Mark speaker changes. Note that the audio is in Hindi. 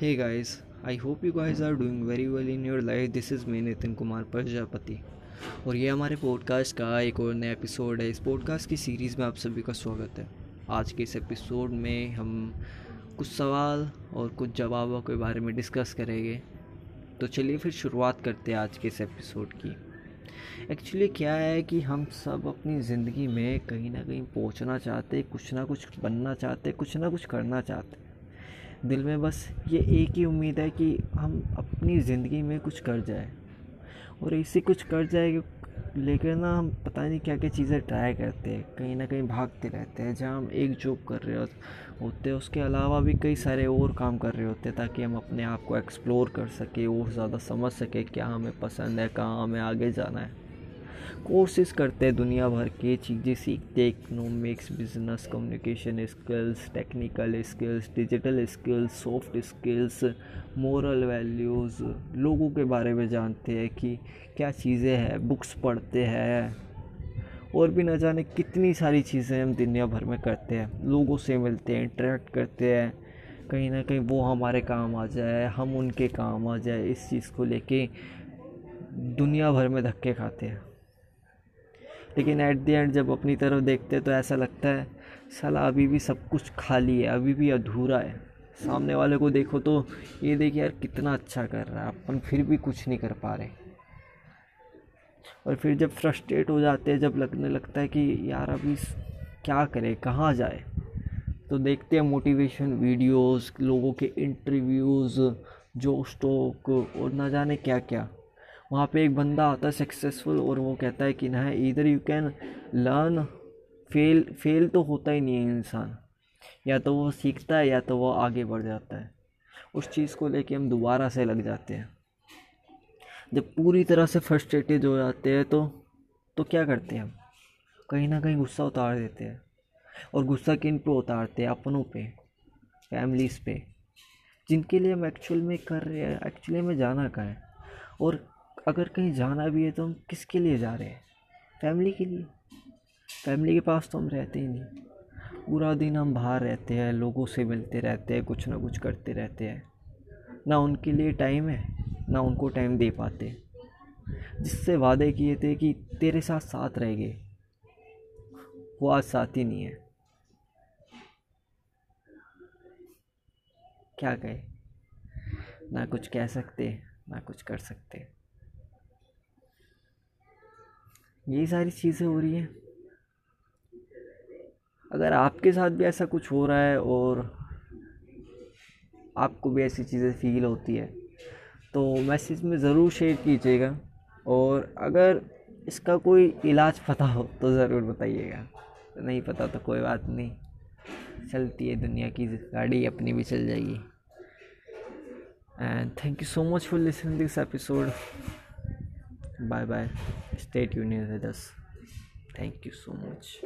Speaker 1: Hey guys, I hope you guys are doing very well in your life. This is me Nitin Kumar Prajapati और ये हमारे पॉडकास्ट का एक और नया एपिसोड है। इस पॉडकास्ट की सीरीज़ में आप सभी का स्वागत है। आज के इस एपिसोड में हम कुछ सवाल और कुछ जवाबों के बारे में डिस्कस करेंगे। तो चलिए फिर शुरुआत करते हैं आज के इस एपिसोड की। एक्चुअली क्या है कि हम सब अपनी ज़िंदगी में कहीं ना कहीं पहुँचना चाहते कुछ ना कुछ बनना चाहते कुछ ना कुछ करना चाहते। दिल में बस ये एक ही उम्मीद है कि हम अपनी ज़िंदगी में कुछ कर जाए। और इसी कुछ कर जाए, लेकर ना हम पता नहीं क्या क्या चीज़ें ट्राई करते हैं। कहीं ना कहीं भागते रहते हैं, जहाँ हम एक जॉब कर रहे होते हैं। उसके अलावा भी कई सारे और काम कर रहे होते हैं, ताकि हम अपने आप को एक्सप्लोर कर सकें, और ज़्यादा समझ सकें क्या हमें पसंद है, कहाँ हमें आगे जाना है। कोर्सेज करते हैं दुनिया भर के चीज़ें सीखते economics business communication skills technical skills digital skills soft skills moral values लोगों के बारे में जानते हैं कि क्या चीज़ें हैं बुक्स पढ़ते हैं। और भी न जाने कितनी सारी चीज़ें हम दुनिया भर में करते हैं। लोगों से मिलते हैं इंटरेक्ट करते हैं। कहीं ना कहीं वो हमारे काम आ जाए, हम उनके काम आ जाए, इस चीज़ को लेके दुनिया भर में धक्के खाते हैं। लेकिन एट द एंड जब अपनी तरफ़ देखते तो ऐसा लगता है, साला अभी भी सब कुछ खाली है, अभी भी अधूरा है। सामने वाले को देखो तो ये देखिए यार कितना अच्छा कर रहा है, अपन फिर भी कुछ नहीं कर पा रहे। और फिर जब फ्रस्ट्रेट हो जाते हैं, जब लगने लगता है कि यार अभी क्या करें, कहाँ जाए? तो देखते हैं मोटिवेशन वीडियोस लोगों के इंटरव्यूज़ जो स्टॉक और ना जाने क्या क्या वहाँ पे एक बंदा आता है सक्सेसफुल और वो कहता है कि ना, इधर you can learn fail fail तो होता ही नहीं है इंसान। या तो वो सीखता है या तो वो आगे बढ़ जाता है। उस चीज़ को लेके हम दोबारा से लग जाते हैं। जब पूरी तरह से फ्रस्ट्रेटेड हो जाते हैं तो तो क्या करते हैं हम? कहीं ना कहीं गुस्सा उतार देते हैं। और गुस्सा किन पे उतारते हैं? अपनों पे फैमिलीज़ पे। जिनके लिए हम एक्चुअल में कर रहे हैं एक्चुअली में जाना कहाँ है? और अगर कहीं जाना भी है तो हम किसके लिए जा रहे हैं? फैमिली के लिए। फैमिली के पास तो हम रहते ही नहीं। पूरा दिन हम बाहर रहते हैं, लोगों से मिलते रहते हैं, कुछ ना कुछ करते रहते हैं। ना उनके लिए टाइम है, ना उनको टाइम दे पाते। जिससे वादे किए थे कि तेरे साथ साथ रहेंगे वो आज साथ ही नहीं है। क्या कहे? ना कुछ कह सकते, ना कुछ कर सकते। यही सारी चीज़ें हो रही हैं। अगर आपके साथ भी ऐसा कुछ हो रहा है और आपको भी ऐसी चीज़ें फील होती है तो मैसेज में ज़रूर शेयर कीजिएगा और अगर इसका कोई इलाज पता हो तो ज़रूर बताइएगा। नहीं पता तो कोई बात नहीं। चलती है दुनिया की गाड़ी, अपनी भी चल जाएगी। And thank you so much for listening this episode bye bye. Stay tuned with us. Thank you so much